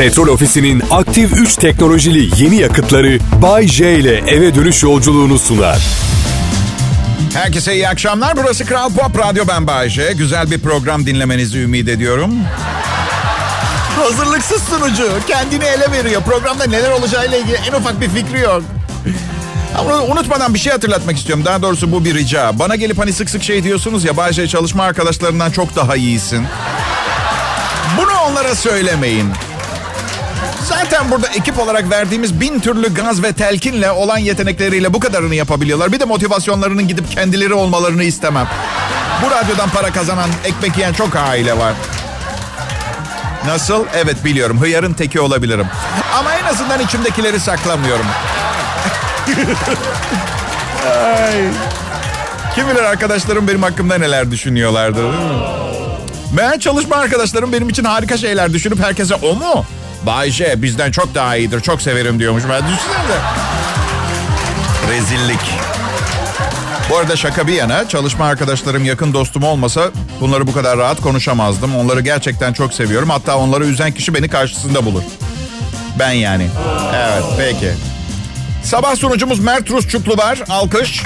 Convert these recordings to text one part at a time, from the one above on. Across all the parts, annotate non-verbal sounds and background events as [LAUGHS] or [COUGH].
Petrol Ofisi'nin aktif 3 teknolojili yeni yakıtları Bay J ile eve dönüş yolculuğunu sunar. Herkese iyi akşamlar. Burası Kral Pop Radyo ben Bayece. Güzel bir program dinlemenizi ümit ediyorum. Hazırlıksız sunucu. Kendini ele veriyor. Programda neler olacağıyla ilgili en ufak bir fikri yok. Ama unutmadan bir şey hatırlatmak istiyorum. Daha doğrusu bu bir rica. Bana gelip hani sık sık şey diyorsunuz ya Bayece çalışma arkadaşlarından çok daha iyisin. Bunu onlara söylemeyin. Zaten burada ekip olarak verdiğimiz bin türlü gaz ve telkinle olan yetenekleriyle bu kadarını yapabiliyorlar. Bir de motivasyonlarının gidip kendileri olmalarını istemem. Bu radyodan para kazanan, ekmek yiyen çok aile var. Nasıl? Evet biliyorum. Hıyarın teki olabilirim. Ama en azından içimdekileri saklamıyorum. Ay. Kim bilir arkadaşlarım benim hakkımda neler düşünüyorlardır. Ben çalışma arkadaşlarım benim için harika şeyler düşünüp herkese o mu? Bay J bizden çok daha iyidir. Çok severim diyormuş. Ben düşünsene. Rezillik. Bu arada şaka bir yana çalışma arkadaşlarım yakın dostum olmasa bunları bu kadar rahat konuşamazdım. Onları gerçekten çok seviyorum. Hatta onları üzen kişi beni karşısında bulur. Ben yani. Evet peki. Sabah sunucumuz Mert Rusçuklu var. Alkış.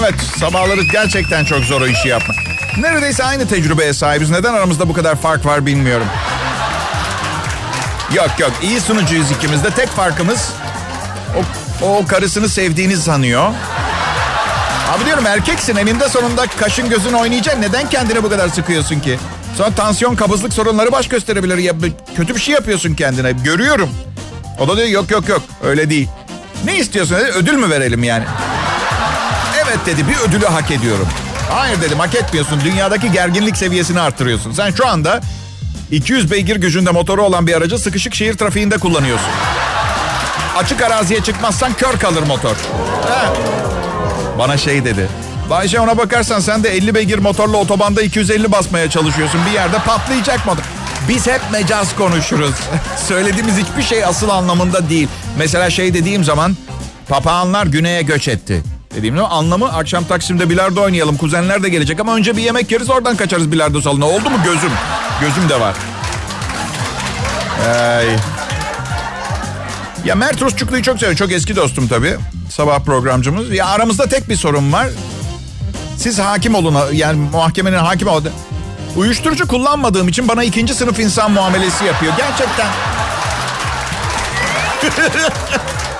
Evet sabahları gerçekten çok zor o işi yapmak. Neredeyse aynı tecrübeye sahibiz. Neden aramızda bu kadar fark var bilmiyorum. Yok yok iyi sunucuyuz ikimiz de. Tek farkımız o, o karısını sevdiğini sanıyor. Abi diyorum erkeksin eninde sonunda kaşın gözün oynayacak. Neden kendine bu kadar sıkıyorsun ki? Sonra tansiyon, kabızlık sorunları baş gösterebilir. Ya, kötü bir şey yapıyorsun kendine. Görüyorum. O da diyor yok yok yok öyle değil. Ne istiyorsun dedi. Ödül mü verelim yani? Evet dedi bir ödülü hak ediyorum. Hayır dedim hak etmiyorsun. Dünyadaki gerginlik seviyesini artırıyorsun. Sen şu anda 200 beygir gücünde motoru olan bir aracı sıkışık şehir trafiğinde kullanıyorsun. Açık araziye çıkmazsan kör kalır motor. He. Bana şey dedi. Bayşe ona bakarsan sen de 50 beygir motorla otobanda 250 basmaya çalışıyorsun. Bir yerde patlayacak motor. Biz hep mecaz konuşuruz. [LAUGHS] Söylediğimiz hiçbir şey asıl anlamında değil. Mesela şey dediğim zaman papağanlar güneye göç etti. Dediğim zaman anlamı akşam Taksim'de bilardo oynayalım. Kuzenler de gelecek ama önce bir yemek yeriz oradan kaçarız bilardo salonuna. Oldu mu gözüm? Gözüm de var. Ay. Ya Mert Rusçuklu'yu çok seviyorum. Çok eski dostum tabii. Sabah programcımız. Ya aramızda tek bir sorun var. Siz hakim olun. Yani mahkemenin hakim olun. Uyuşturucu kullanmadığım için bana ikinci sınıf insan muamelesi yapıyor. Gerçekten. [LAUGHS]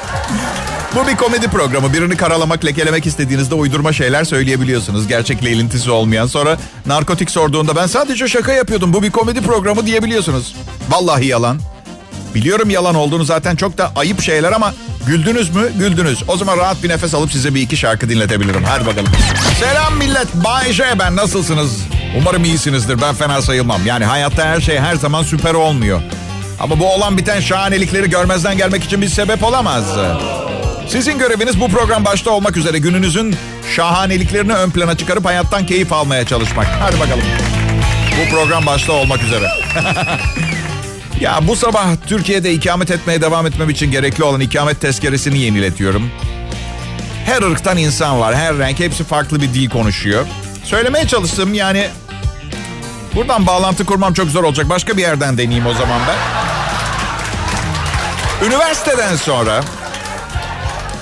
Bu bir komedi programı. Birini karalamak, lekelemek istediğinizde uydurma şeyler söyleyebiliyorsunuz. Gerçekle ilintisi olmayan. Sonra narkotik sorduğunda ben sadece şaka yapıyordum. Bu bir komedi programı diyebiliyorsunuz. Vallahi yalan. Biliyorum yalan olduğunu zaten çok da ayıp şeyler ama güldünüz mü? Güldünüz. O zaman rahat bir nefes alıp size bir iki şarkı dinletebilirim. Hadi bakalım. Selam millet. Bay J ben. Nasılsınız? Umarım iyisinizdir. Ben fena sayılmam. Yani hayatta her şey her zaman süper olmuyor. Ama bu olan biten şahanelikleri görmezden gelmek için bir sebep olamaz. Sizin göreviniz bu program başta olmak üzere gününüzün şahaneliklerini ön plana çıkarıp hayattan keyif almaya çalışmak. Hadi bakalım. Bu program başta olmak üzere. [LAUGHS] ya bu sabah Türkiye'de ikamet etmeye devam etmem için gerekli olan ikamet tezkeresini yeniletiyorum. Her ırktan insan var, her renk, hepsi farklı bir dil konuşuyor. Söylemeye çalıştım yani buradan bağlantı kurmam çok zor olacak. Başka bir yerden deneyeyim o zaman ben. Üniversiteden sonra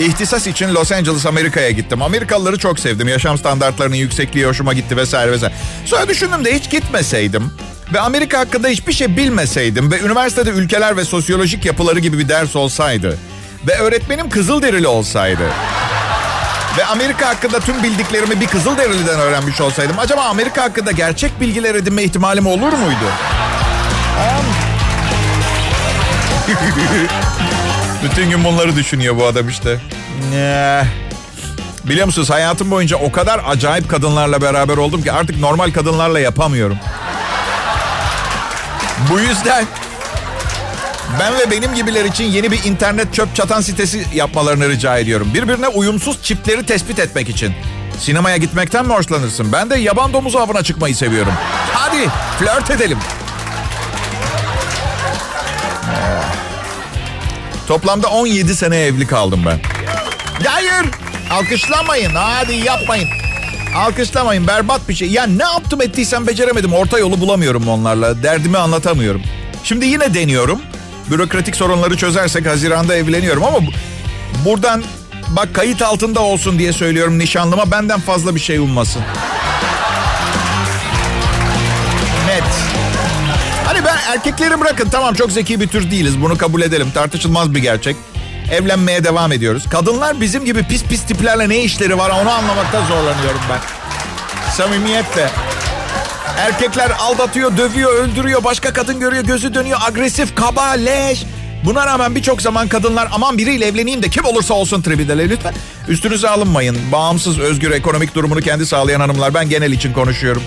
İhtisas için Los Angeles Amerika'ya gittim. Amerikalıları çok sevdim. Yaşam standartlarının yüksekliği hoşuma gitti vesaire vesaire. Sonra düşündüm de hiç gitmeseydim ve Amerika hakkında hiçbir şey bilmeseydim ve üniversitede ülkeler ve sosyolojik yapıları gibi bir ders olsaydı ve öğretmenim Kızılderili olsaydı ve Amerika hakkında tüm bildiklerimi bir Kızılderili'den öğrenmiş olsaydım acaba Amerika hakkında gerçek bilgiler edinme ihtimalim olur muydu? [LAUGHS] Bütün gün bunları düşünüyor bu adam işte. Ne? Biliyor musunuz hayatım boyunca o kadar acayip kadınlarla beraber oldum ki artık normal kadınlarla yapamıyorum. Bu yüzden ben ve benim gibiler için yeni bir internet çöp çatan sitesi yapmalarını rica ediyorum. Birbirine uyumsuz çiftleri tespit etmek için. Sinemaya gitmekten mi hoşlanırsın? Ben de yaban domuzu avına çıkmayı seviyorum. Hadi flört edelim. Toplamda 17 sene evli kaldım ben. Hayır. Alkışlamayın. Hadi yapmayın. Alkışlamayın. Berbat bir şey. Ya ne yaptım ettiysem beceremedim. Orta yolu bulamıyorum onlarla. Derdimi anlatamıyorum. Şimdi yine deniyorum. Bürokratik sorunları çözersek Haziran'da evleniyorum ama buradan bak kayıt altında olsun diye söylüyorum nişanlıma benden fazla bir şey ummasın. Erkekleri bırakın tamam çok zeki bir tür değiliz bunu kabul edelim tartışılmaz bir gerçek. Evlenmeye devam ediyoruz. Kadınlar bizim gibi pis pis tiplerle ne işleri var onu anlamakta zorlanıyorum ben. Samimiyetle. Erkekler aldatıyor, dövüyor, öldürüyor, başka kadın görüyor, gözü dönüyor, agresif, kaba, leş. Buna rağmen birçok zaman kadınlar aman biriyle evleneyim de kim olursa olsun tribidele lütfen. Üstünüze alınmayın. Bağımsız, özgür, ekonomik durumunu kendi sağlayan hanımlar. Ben genel için konuşuyorum.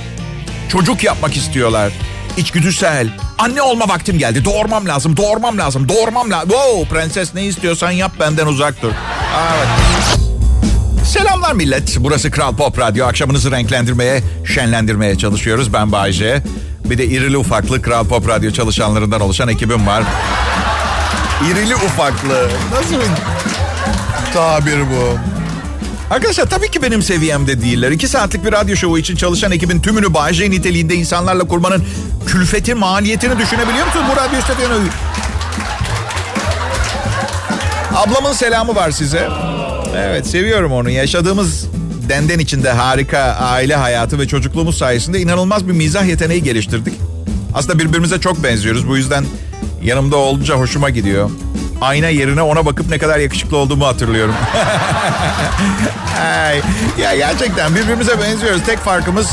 Çocuk yapmak istiyorlar. İçgüdüsel. Anne olma vaktim geldi. Doğurmam lazım, doğurmam lazım, doğurmam lazım. Wow, prenses ne istiyorsan yap benden uzak dur. Evet. Selamlar millet. Burası Kral Pop Radyo. Akşamınızı renklendirmeye, şenlendirmeye çalışıyoruz. Ben Bayce. Bir de irili ufaklı Kral Pop Radyo çalışanlarından oluşan ekibim var. İrili ufaklı. Nasıl bir tabir bu? Arkadaşlar tabii ki benim seviyemde değiller. İki saatlik bir radyo şovu için çalışan ekibin tümünü Bayce niteliğinde insanlarla kurmanın külfeti, maliyetini düşünebiliyor musun bu radyo stüdyonu? Ablamın selamı var size. Evet seviyorum onu. Yaşadığımız denden içinde harika aile hayatı ve çocukluğumuz sayesinde inanılmaz bir mizah yeteneği geliştirdik. Aslında birbirimize çok benziyoruz. Bu yüzden yanımda oldukça hoşuma gidiyor. Ayna yerine ona bakıp ne kadar yakışıklı olduğumu hatırlıyorum. [LAUGHS] Ay, ya gerçekten birbirimize benziyoruz. Tek farkımız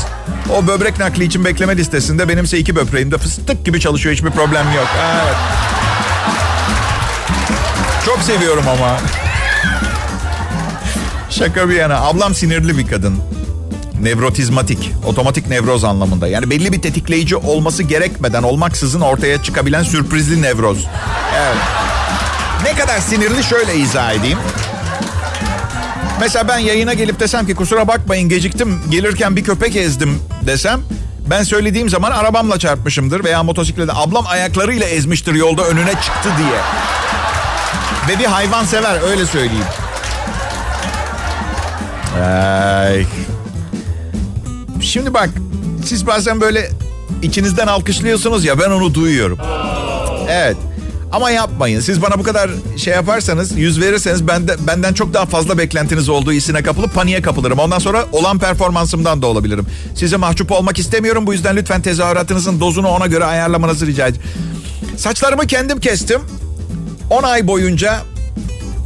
o böbrek nakli için bekleme listesinde benimse iki böbreğimde fıstık gibi çalışıyor. Hiçbir problem yok. Evet. Çok seviyorum ama. Şaka bir yana. Ablam sinirli bir kadın. Nevrotizmatik, otomatik nevroz anlamında. Yani belli bir tetikleyici olması gerekmeden olmaksızın ortaya çıkabilen sürprizli nevroz. Evet. Ne kadar sinirli şöyle izah edeyim. Mesela ben yayına gelip desem ki kusura bakmayın geciktim gelirken bir köpek ezdim desem ben söylediğim zaman arabamla çarpmışımdır veya motosiklete ablam ayaklarıyla ezmiştir yolda önüne çıktı diye. Ve bir hayvan sever öyle söyleyeyim. Ay. Şimdi bak siz bazen böyle içinizden alkışlıyorsunuz ya ben onu duyuyorum. Evet. Ama yapmayın. Siz bana bu kadar şey yaparsanız, yüz verirseniz bende, benden çok daha fazla beklentiniz olduğu hissine kapılıp paniğe kapılırım. Ondan sonra olan performansımdan da olabilirim. Size mahcup olmak istemiyorum. Bu yüzden lütfen tezahüratınızın dozunu ona göre ayarlamanızı rica ediyorum. Saçlarımı kendim kestim. 10 ay boyunca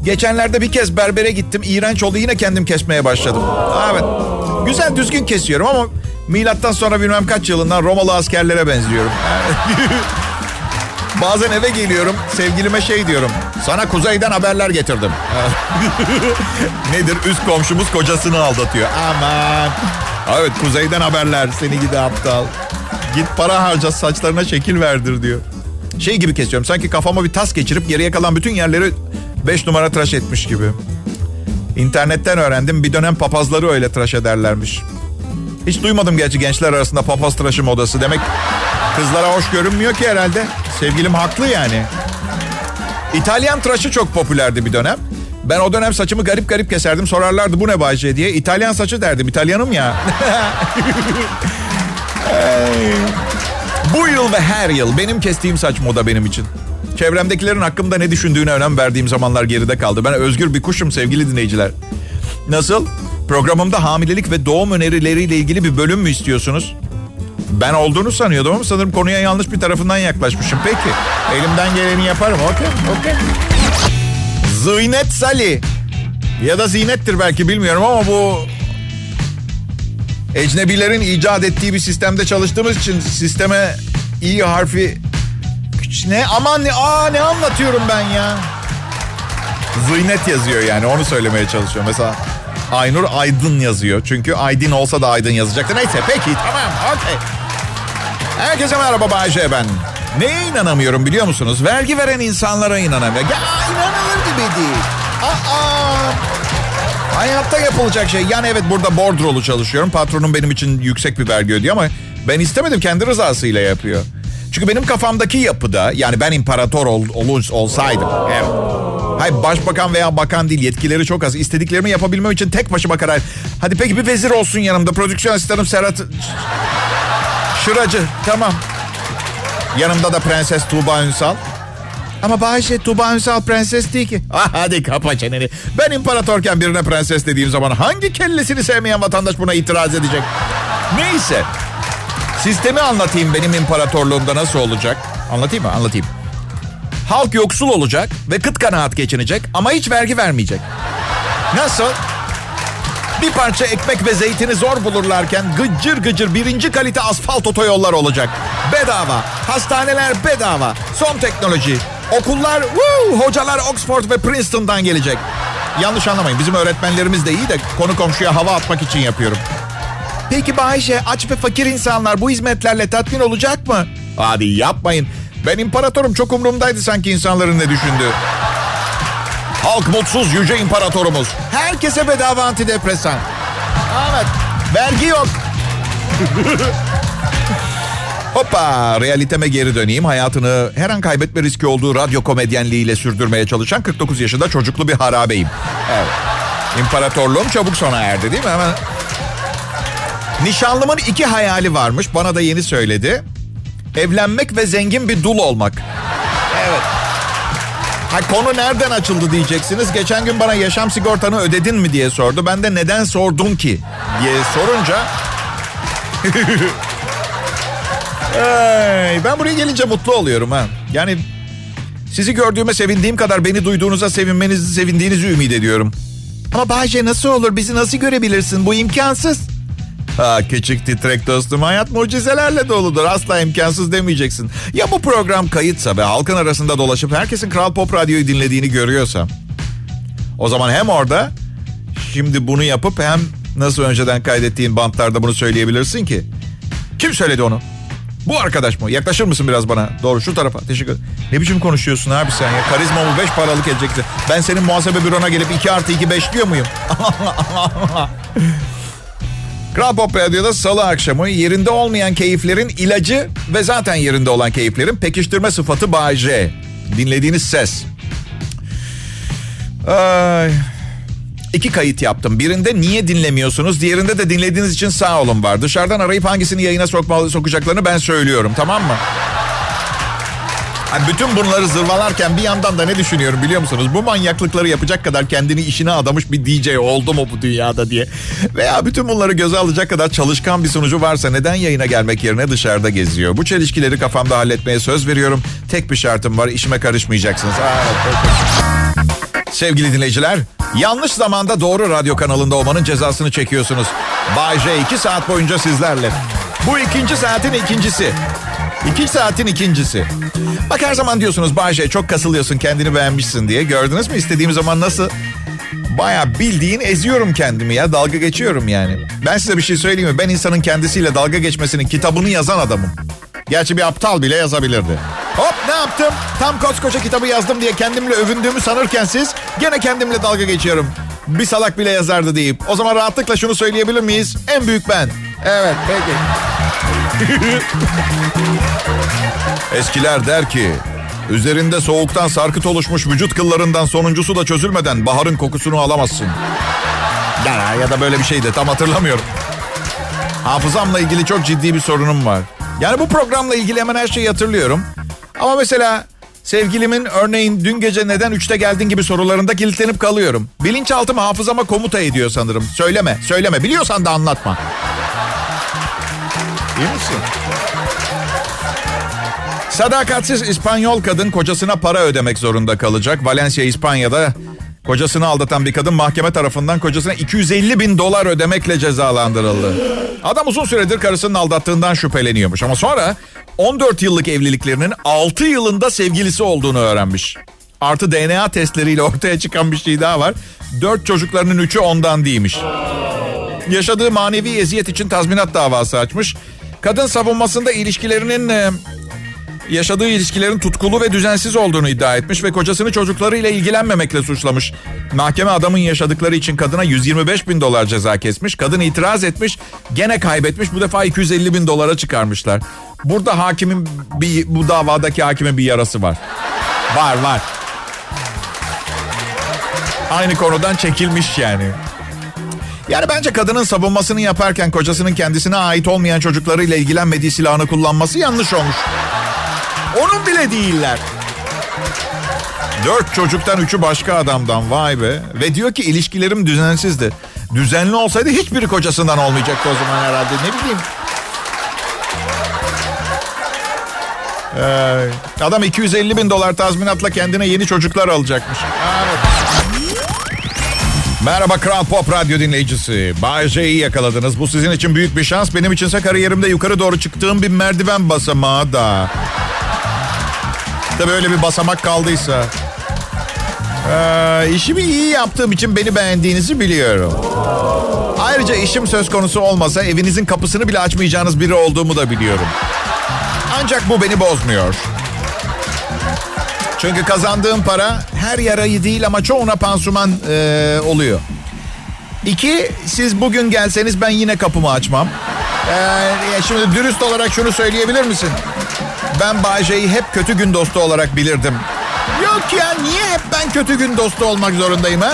geçenlerde bir kez berbere gittim. İğrenç oldu. Yine kendim kesmeye başladım. Evet. Güzel düzgün kesiyorum ama milattan sonra bilmem kaç yılından Romalı askerlere benziyorum. [LAUGHS] Bazen eve geliyorum sevgilime şey diyorum. Sana kuzeyden haberler getirdim. [LAUGHS] Nedir üst komşumuz kocasını aldatıyor. Aman. Evet kuzeyden haberler seni gidi aptal. Git para harca saçlarına şekil verdir diyor. Şey gibi kesiyorum sanki kafama bir tas geçirip geriye kalan bütün yerleri 5 numara tıraş etmiş gibi. İnternetten öğrendim bir dönem papazları öyle tıraş ederlermiş. Hiç duymadım gerçi gençler arasında papaz tıraşı modası. Demek kızlara hoş görünmüyor ki herhalde. Sevgilim haklı yani. İtalyan tıraşı çok popülerdi bir dönem. Ben o dönem saçımı garip garip keserdim. Sorarlardı bu ne Bayce diye. İtalyan saçı derdim. İtalyanım ya. [LAUGHS] bu yıl ve her yıl benim kestiğim saç moda benim için. Çevremdekilerin hakkımda ne düşündüğüne önem verdiğim zamanlar geride kaldı. Ben özgür bir kuşum sevgili dinleyiciler. Nasıl? Programımda hamilelik ve doğum önerileriyle ilgili bir bölüm mü istiyorsunuz? Ben olduğunu sanıyordum ama sanırım konuya yanlış bir tarafından yaklaşmışım. Peki. Elimden geleni yaparım. Okey. Okey. Zıynet Sali. Ya da Zinet'tir belki bilmiyorum ama bu... Ecnebilerin icat ettiği bir sistemde çalıştığımız için sisteme i harfi... Ne? Aman ne? Aa ne anlatıyorum ben ya? Zıynet yazıyor yani onu söylemeye çalışıyorum. Mesela Aynur Aydın yazıyor. Çünkü Aydın olsa da Aydın yazacaktı. Neyse peki tamam okey. Herkese merhaba Bayce ben. Neye inanamıyorum biliyor musunuz? Vergi veren insanlara inanamıyorum. Ya inanılır gibi değil. Aa, hayatta yapılacak şey. Yani evet burada bordrolu çalışıyorum. Patronum benim için yüksek bir vergi ödüyor ama ben istemedim kendi rızasıyla yapıyor. Çünkü benim kafamdaki yapıda yani ben imparator ol, ol, olsaydım. Evet. Hayır başbakan veya bakan değil yetkileri çok az. İstediklerimi yapabilmem için tek başıma karar. Hadi peki bir vezir olsun yanımda. Prodüksiyon asistanım Serhat Şıracı. Tamam. Yanımda da Prenses Tuğba Ünsal. Ama Bayşe Tuğba Ünsal prenses değil ki. Ah, hadi kapa çeneni. Ben imparatorken birine prenses dediğim zaman hangi kellesini sevmeyen vatandaş buna itiraz edecek? Neyse. Sistemi anlatayım benim imparatorluğumda nasıl olacak. Anlatayım mı? Anlatayım. Halk yoksul olacak ve kıt kanaat geçinecek ama hiç vergi vermeyecek. Nasıl? Bir parça ekmek ve zeytini zor bulurlarken gıcır gıcır birinci kalite asfalt otoyollar olacak. Bedava. Hastaneler bedava. Son teknoloji. Okullar, woo, hocalar Oxford ve Princeton'dan gelecek. Yanlış anlamayın bizim öğretmenlerimiz de iyi de konu komşuya hava atmak için yapıyorum. Peki Bayşe aç ve fakir insanlar bu hizmetlerle tatmin olacak mı? Hadi yapmayın. Ben imparatorum çok umurumdaydı sanki insanların ne düşündüğü. Halk mutsuz yüce imparatorumuz. Herkese bedava antidepresan. Evet. Vergi yok. [LAUGHS] Hoppa realiteme geri döneyim. Hayatını her an kaybetme riski olduğu radyo komedyenliğiyle sürdürmeye çalışan 49 yaşında çocuklu bir harabeyim. Evet. İmparatorluğum çabuk sona erdi değil mi? Hemen. Nişanlımın iki hayali varmış. Bana da yeni söyledi. Evlenmek ve zengin bir dul olmak. Evet. Ha konu nereden açıldı diyeceksiniz. Geçen gün bana yaşam sigortanı ödedin mi diye sordu. Ben de neden sordun ki diye sorunca... [LAUGHS] Ay, ben buraya gelince mutlu oluyorum ha. Yani sizi gördüğüme sevindiğim kadar beni duyduğunuza sevinmenizi, sevindiğinizi ümit ediyorum. Ama Bayce nasıl olur? Bizi nasıl görebilirsin? Bu imkansız. Ha küçük titrek dostum hayat mucizelerle doludur. Asla imkansız demeyeceksin. Ya bu program kayıtsa ve halkın arasında dolaşıp herkesin Kral Pop Radyo'yu dinlediğini görüyorsa. O zaman hem orada şimdi bunu yapıp hem nasıl önceden kaydettiğin bantlarda bunu söyleyebilirsin ki. Kim söyledi onu? Bu arkadaş mı? Yaklaşır mısın biraz bana? Doğru şu tarafa. Teşekkür ederim. Ne biçim konuşuyorsun abi sen ya? Karizma mı beş paralık edecekti. Ben senin muhasebe bürona gelip iki artı iki beş diyor muyum? [LAUGHS] Kral Pop Radyo'da salı akşamı yerinde olmayan keyiflerin ilacı ve zaten yerinde olan keyiflerin pekiştirme sıfatı Bay. Dinlediğiniz ses. Ay. İki kayıt yaptım. Birinde niye dinlemiyorsunuz, diğerinde de dinlediğiniz için sağ olun var. Dışarıdan arayıp hangisini yayına sokma, sokacaklarını ben söylüyorum tamam mı? Yani bütün bunları zırvalarken bir yandan da ne düşünüyorum biliyor musunuz? Bu manyaklıkları yapacak kadar kendini işine adamış bir DJ oldu mu bu dünyada diye. Veya bütün bunları göze alacak kadar çalışkan bir sunucu varsa neden yayına gelmek yerine dışarıda geziyor? Bu çelişkileri kafamda halletmeye söz veriyorum. Tek bir şartım var işime karışmayacaksınız. Aa, Sevgili dinleyiciler, yanlış zamanda doğru radyo kanalında olmanın cezasını çekiyorsunuz. Bay J 2 saat boyunca sizlerle. Bu ikinci saatin ikincisi. İki saatin ikincisi. Bak her zaman diyorsunuz Bayce çok kasılıyorsun kendini beğenmişsin diye. Gördünüz mü istediğim zaman nasıl? Baya bildiğin eziyorum kendimi ya dalga geçiyorum yani. Ben size bir şey söyleyeyim mi? Ben insanın kendisiyle dalga geçmesinin kitabını yazan adamım. Gerçi bir aptal bile yazabilirdi. Hop ne yaptım? Tam koskoca kitabı yazdım diye kendimle övündüğümü sanırken siz gene kendimle dalga geçiyorum. Bir salak bile yazardı deyip. O zaman rahatlıkla şunu söyleyebilir miyiz? En büyük ben. Evet peki. [LAUGHS] Eskiler der ki üzerinde soğuktan sarkıt oluşmuş vücut kıllarından sonuncusu da çözülmeden baharın kokusunu alamazsın. Ya, ya da böyle bir şeydi tam hatırlamıyorum. Hafızamla ilgili çok ciddi bir sorunum var. Yani bu programla ilgili hemen her şeyi hatırlıyorum. Ama mesela sevgilimin örneğin dün gece neden üçte geldin gibi sorularında kilitlenip kalıyorum. Bilinçaltım hafızama komuta ediyor sanırım. Söyleme, söyleme. Biliyorsan da anlatma. İyi misin? Sadakatsiz İspanyol kadın kocasına para ödemek zorunda kalacak. Valencia, İspanya'da kocasını aldatan bir kadın mahkeme tarafından kocasına 250 bin dolar ödemekle cezalandırıldı. Adam uzun süredir karısının aldattığından şüpheleniyormuş ama sonra 14 yıllık evliliklerinin 6 yılında sevgilisi olduğunu öğrenmiş. Artı DNA testleriyle ortaya çıkan bir şey daha var. 4 çocuklarının 3'ü ondan değilmiş. Yaşadığı manevi eziyet için tazminat davası açmış. Kadın savunmasında ilişkilerinin e, yaşadığı ilişkilerin tutkulu ve düzensiz olduğunu iddia etmiş ve kocasını çocuklarıyla ilgilenmemekle suçlamış. Mahkeme adamın yaşadıkları için kadına 125 bin dolar ceza kesmiş. Kadın itiraz etmiş, gene kaybetmiş. Bu defa 250 bin dolara çıkarmışlar. Burada hakimin bir, bu davadaki hakimin bir yarası var. Var var. Aynı konudan çekilmiş yani. Yani bence kadının savunmasını yaparken kocasının kendisine ait olmayan çocuklarıyla ilgilenmediği silahını kullanması yanlış olmuş. Onun bile değiller. Dört çocuktan üçü başka adamdan vay be. Ve diyor ki ilişkilerim düzensizdi. Düzenli olsaydı hiçbiri kocasından olmayacaktı o zaman herhalde ne bileyim. Ee, adam 250 bin dolar tazminatla kendine yeni çocuklar alacakmış. Merhaba Kral Pop Radyo dinleyicisi. Bay J'yi yakaladınız. Bu sizin için büyük bir şans. Benim içinse kariyerimde yukarı doğru çıktığım bir merdiven basamağı da. Tabii öyle bir basamak kaldıysa. Ee, işimi iyi yaptığım için beni beğendiğinizi biliyorum. Ayrıca işim söz konusu olmasa evinizin kapısını bile açmayacağınız biri olduğumu da biliyorum. Ancak bu beni bozmuyor. Çünkü kazandığım para her yarayı değil ama çoğuna pansuman e, oluyor. İki, siz bugün gelseniz ben yine kapımı açmam. Ee, şimdi dürüst olarak şunu söyleyebilir misin? Ben Bayce'yi hep kötü gün dostu olarak bilirdim. Yok ya niye hep ben kötü gün dostu olmak zorundayım ha?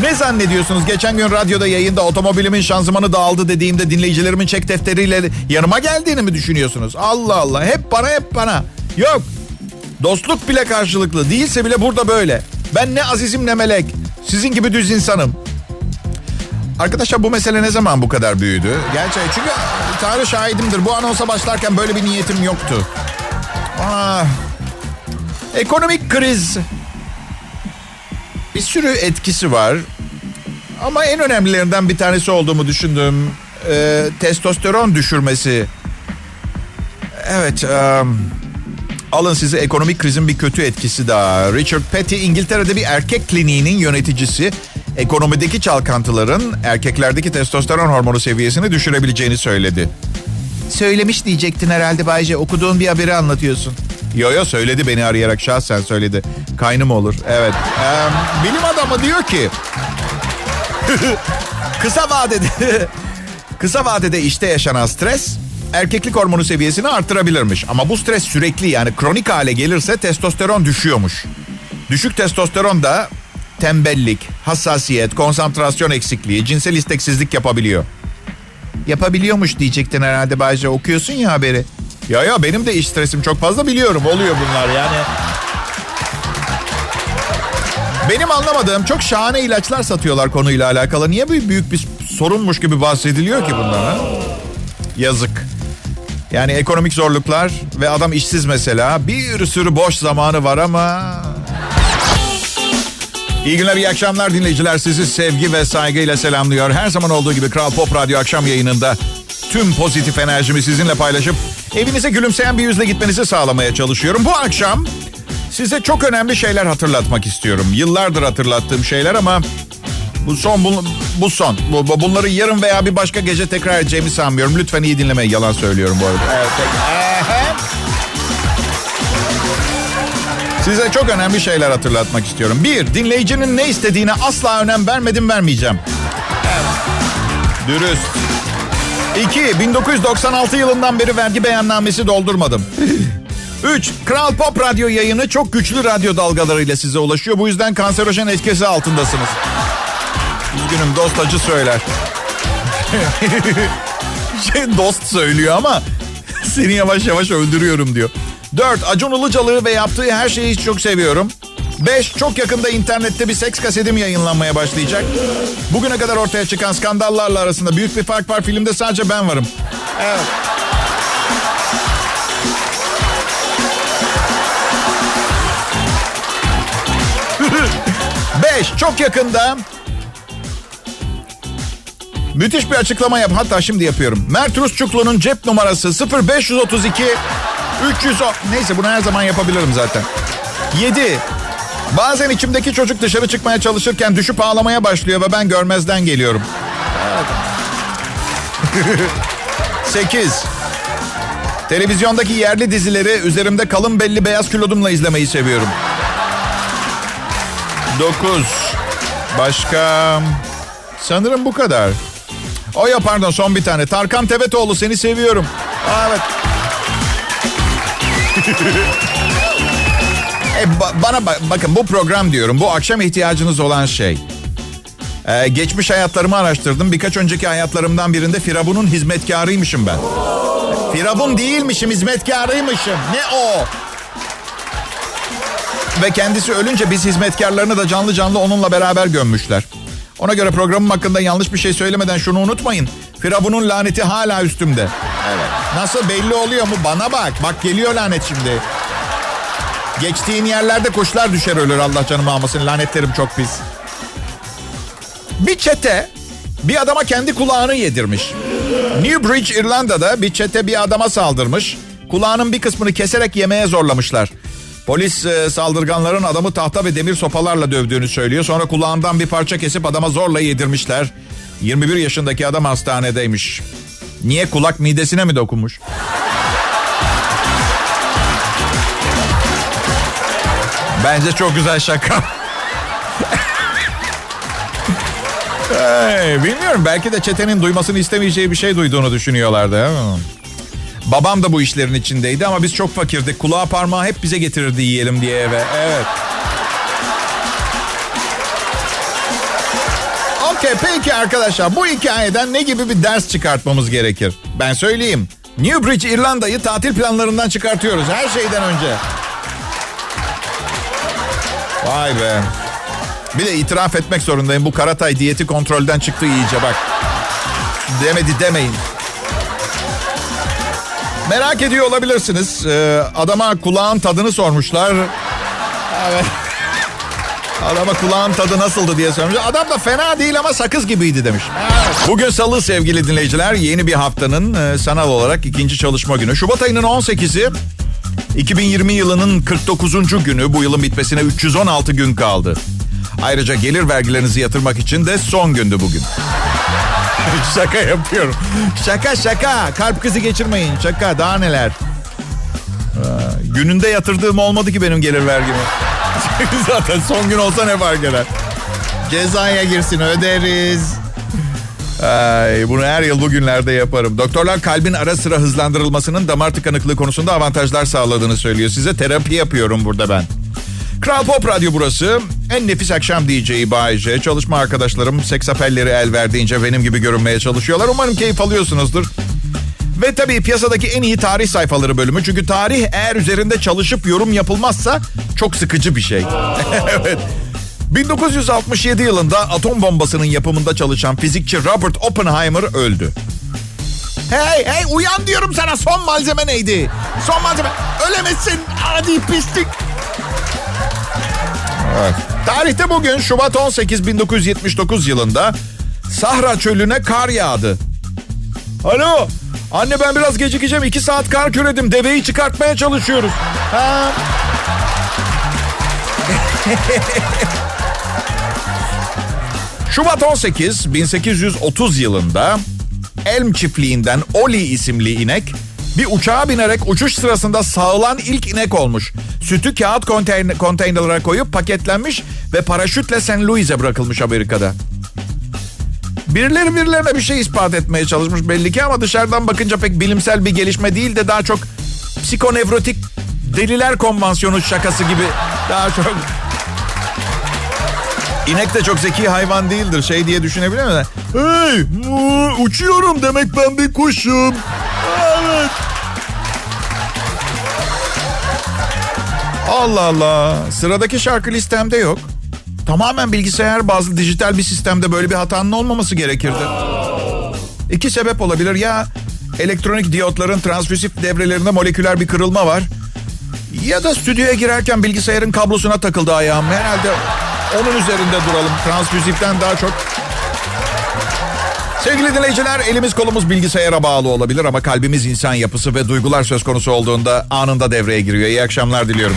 Ne zannediyorsunuz? Geçen gün radyoda yayında otomobilimin şanzımanı dağıldı dediğimde dinleyicilerimin çek defteriyle yanıma geldiğini mi düşünüyorsunuz? Allah Allah hep bana hep bana. Yok dostluk bile karşılıklı değilse bile burada böyle. Ben ne azizim ne melek. Sizin gibi düz insanım. Arkadaşlar bu mesele ne zaman bu kadar büyüdü? Gerçekten çünkü Tanrı şahidimdir. Bu anonsa başlarken böyle bir niyetim yoktu. Ekonomik kriz bir sürü etkisi var. Ama en önemlilerinden bir tanesi olduğumu düşündüğüm e, testosteron düşürmesi. Evet, um, alın size ekonomik krizin bir kötü etkisi daha. Richard Petty İngiltere'de bir erkek kliniğinin yöneticisi ekonomideki çalkantıların erkeklerdeki testosteron hormonu seviyesini düşürebileceğini söyledi. Söylemiş diyecektin herhalde Bayce. Okuduğun bir haberi anlatıyorsun. Yo yo söyledi beni arayarak şahsen söyledi. Kaynım olur. Evet. Ee, bilim adamı diyor ki [LAUGHS] kısa vadede [LAUGHS] kısa vadede işte yaşanan stres erkeklik hormonu seviyesini arttırabilirmiş. Ama bu stres sürekli yani kronik hale gelirse testosteron düşüyormuş. Düşük testosteron da tembellik, hassasiyet, konsantrasyon eksikliği, cinsel isteksizlik yapabiliyor. Yapabiliyormuş diyecektin herhalde Bayce. Okuyorsun ya haberi. Ya ya benim de iş stresim çok fazla biliyorum. Oluyor bunlar yani. Benim anlamadığım çok şahane ilaçlar satıyorlar konuyla alakalı. Niye böyle büyük bir sorunmuş gibi bahsediliyor ki bundan ha? Yazık. Yani ekonomik zorluklar ve adam işsiz mesela. Bir sürü boş zamanı var ama... İyi günler, iyi akşamlar dinleyiciler. Sizi sevgi ve saygıyla selamlıyor. Her zaman olduğu gibi Kral Pop Radyo akşam yayınında tüm pozitif enerjimi sizinle paylaşıp evinize gülümseyen bir yüzle gitmenizi sağlamaya çalışıyorum. Bu akşam size çok önemli şeyler hatırlatmak istiyorum. Yıllardır hatırlattığım şeyler ama bu son bu, bu son. Bu, bunları yarın veya bir başka gece tekrar edeceğimi sanmıyorum. Lütfen iyi dinlemeyin. Yalan söylüyorum bu arada. Evet, Size çok önemli şeyler hatırlatmak istiyorum. Bir, dinleyicinin ne istediğine asla önem vermedim vermeyeceğim. Dürüst. İki, 1996 yılından beri vergi beyannamesi doldurmadım. Üç, Kral Pop Radyo yayını çok güçlü radyo dalgalarıyla size ulaşıyor. Bu yüzden kanserojen etkisi altındasınız. Üzgünüm dost acı söyler. [LAUGHS] şey, dost söylüyor ama [LAUGHS] seni yavaş yavaş öldürüyorum diyor. Dört, Acun Ilıcalı'yı ve yaptığı her şeyi çok seviyorum. Beş, çok yakında internette bir seks kasetim yayınlanmaya başlayacak. Bugüne kadar ortaya çıkan skandallarla arasında büyük bir fark var. Filmde sadece ben varım. Evet. [LAUGHS] Beş, çok yakında Müthiş bir açıklama yap. Hatta şimdi yapıyorum. Mert Rusçuklu'nun cep numarası 0532 310. Neyse bunu her zaman yapabilirim zaten. 7. Bazen içimdeki çocuk dışarı çıkmaya çalışırken düşüp ağlamaya başlıyor ve ben görmezden geliyorum. [LAUGHS] 8. Televizyondaki yerli dizileri üzerimde kalın belli beyaz külodumla izlemeyi seviyorum. 9. Başka... Sanırım bu kadar. O ya pardon son bir tane. Tarkan Tevetoğlu seni seviyorum. Aa, evet. [LAUGHS] e, ba- bana ba- bakın bu program diyorum. Bu akşam ihtiyacınız olan şey. Ee, geçmiş hayatlarımı araştırdım. Birkaç önceki hayatlarımdan birinde Firavun'un hizmetkarıymışım ben. Firavun değilmişim, hizmetkarıymışım. Ne o? Ve kendisi ölünce biz hizmetkarlarını da canlı canlı onunla beraber gömmüşler. Ona göre programım hakkında yanlış bir şey söylemeden şunu unutmayın. Firavun'un laneti hala üstümde. Evet. Nasıl belli oluyor mu? Bana bak. Bak geliyor lanet şimdi. Geçtiğin yerlerde kuşlar düşer ölür Allah canımı almasın. Lanetlerim çok pis. Bir çete bir adama kendi kulağını yedirmiş. Newbridge, İrlanda'da bir çete bir adama saldırmış. Kulağının bir kısmını keserek yemeye zorlamışlar. Polis e, saldırganların adamı tahta ve demir sopalarla dövdüğünü söylüyor. Sonra kulağından bir parça kesip adama zorla yedirmişler. 21 yaşındaki adam hastanedeymiş. Niye kulak midesine mi dokunmuş? Bence çok güzel şaka. hey, bilmiyorum belki de çetenin duymasını istemeyeceği bir şey duyduğunu düşünüyorlardı. Babam da bu işlerin içindeydi ama biz çok fakirdik. Kulağa parmağı hep bize getirirdi yiyelim diye eve. Evet. Okey peki arkadaşlar bu hikayeden ne gibi bir ders çıkartmamız gerekir? Ben söyleyeyim. Newbridge İrlanda'yı tatil planlarından çıkartıyoruz her şeyden önce. Vay be. Bir de itiraf etmek zorundayım. Bu Karatay diyeti kontrolden çıktı iyice bak. Demedi demeyin. Merak ediyor olabilirsiniz. Ee, adama kulağın tadını sormuşlar. Evet. Adama kulağın tadı nasıldı diye sormuş. Adam da fena değil ama sakız gibiydi demiş. Evet. Bugün salı sevgili dinleyiciler. Yeni bir haftanın e, sanal olarak ikinci çalışma günü. Şubat ayının 18'i 2020 yılının 49. günü. Bu yılın bitmesine 316 gün kaldı. Ayrıca gelir vergilerinizi yatırmak için de son gündü bugün. [LAUGHS] şaka yapıyorum. Şaka şaka. Kalp krizi geçirmeyin. Şaka daha neler. Ee, gününde yatırdığım olmadı ki benim gelir vergimi. [LAUGHS] Zaten son gün olsa ne fark eder? Cezaya girsin öderiz. Ay, bunu her yıl bugünlerde yaparım. Doktorlar kalbin ara sıra hızlandırılmasının damar tıkanıklığı konusunda avantajlar sağladığını söylüyor. Size terapi yapıyorum burada ben. Kral Pop Radyo burası. En nefis akşam DJ'i Bayece. Çalışma arkadaşlarım seks apelleri el verdiğince benim gibi görünmeye çalışıyorlar. Umarım keyif alıyorsunuzdur. Ve tabii piyasadaki en iyi tarih sayfaları bölümü. Çünkü tarih eğer üzerinde çalışıp yorum yapılmazsa çok sıkıcı bir şey. [LAUGHS] evet. 1967 yılında atom bombasının yapımında çalışan fizikçi Robert Oppenheimer öldü. Hey hey uyan diyorum sana son malzeme neydi? Son malzeme ölemezsin adi pislik. Evet. Tarihte bugün Şubat 18 1979 yılında Sahra çölüne kar yağdı. Alo anne ben biraz gecikeceğim iki saat kar küredim deveyi çıkartmaya çalışıyoruz. Ha. [LAUGHS] Şubat 18 1830 yılında Elm çiftliğinden Oli isimli inek bir uçağa binerek uçuş sırasında sağılan ilk inek olmuş. Sütü kağıt konteyner, konteynerlara koyup paketlenmiş ve paraşütle St. Louis'e bırakılmış Amerika'da. Birileri birilerine bir şey ispat etmeye çalışmış belli ki ama dışarıdan bakınca pek bilimsel bir gelişme değil de daha çok psikonevrotik deliler konvansiyonu şakası gibi daha çok İnek de çok zeki hayvan değildir. Şey diye düşünebilir mi? Hey uçuyorum demek ben bir kuşum. Evet. Allah Allah. Sıradaki şarkı listemde yok. Tamamen bilgisayar bazlı dijital bir sistemde böyle bir hatanın olmaması gerekirdi. İki sebep olabilir. Ya elektronik diyotların transmisif devrelerinde moleküler bir kırılma var. Ya da stüdyoya girerken bilgisayarın kablosuna takıldı ayağım. Herhalde onun üzerinde duralım. Transmisiften daha çok. Sevgili dinleyiciler elimiz kolumuz bilgisayara bağlı olabilir ama kalbimiz insan yapısı ve duygular söz konusu olduğunda anında devreye giriyor. İyi akşamlar diliyorum.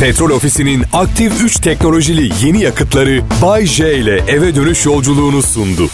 Petrol Ofisi'nin aktif 3 teknolojili yeni yakıtları Bay J ile eve dönüş yolculuğunu sundu.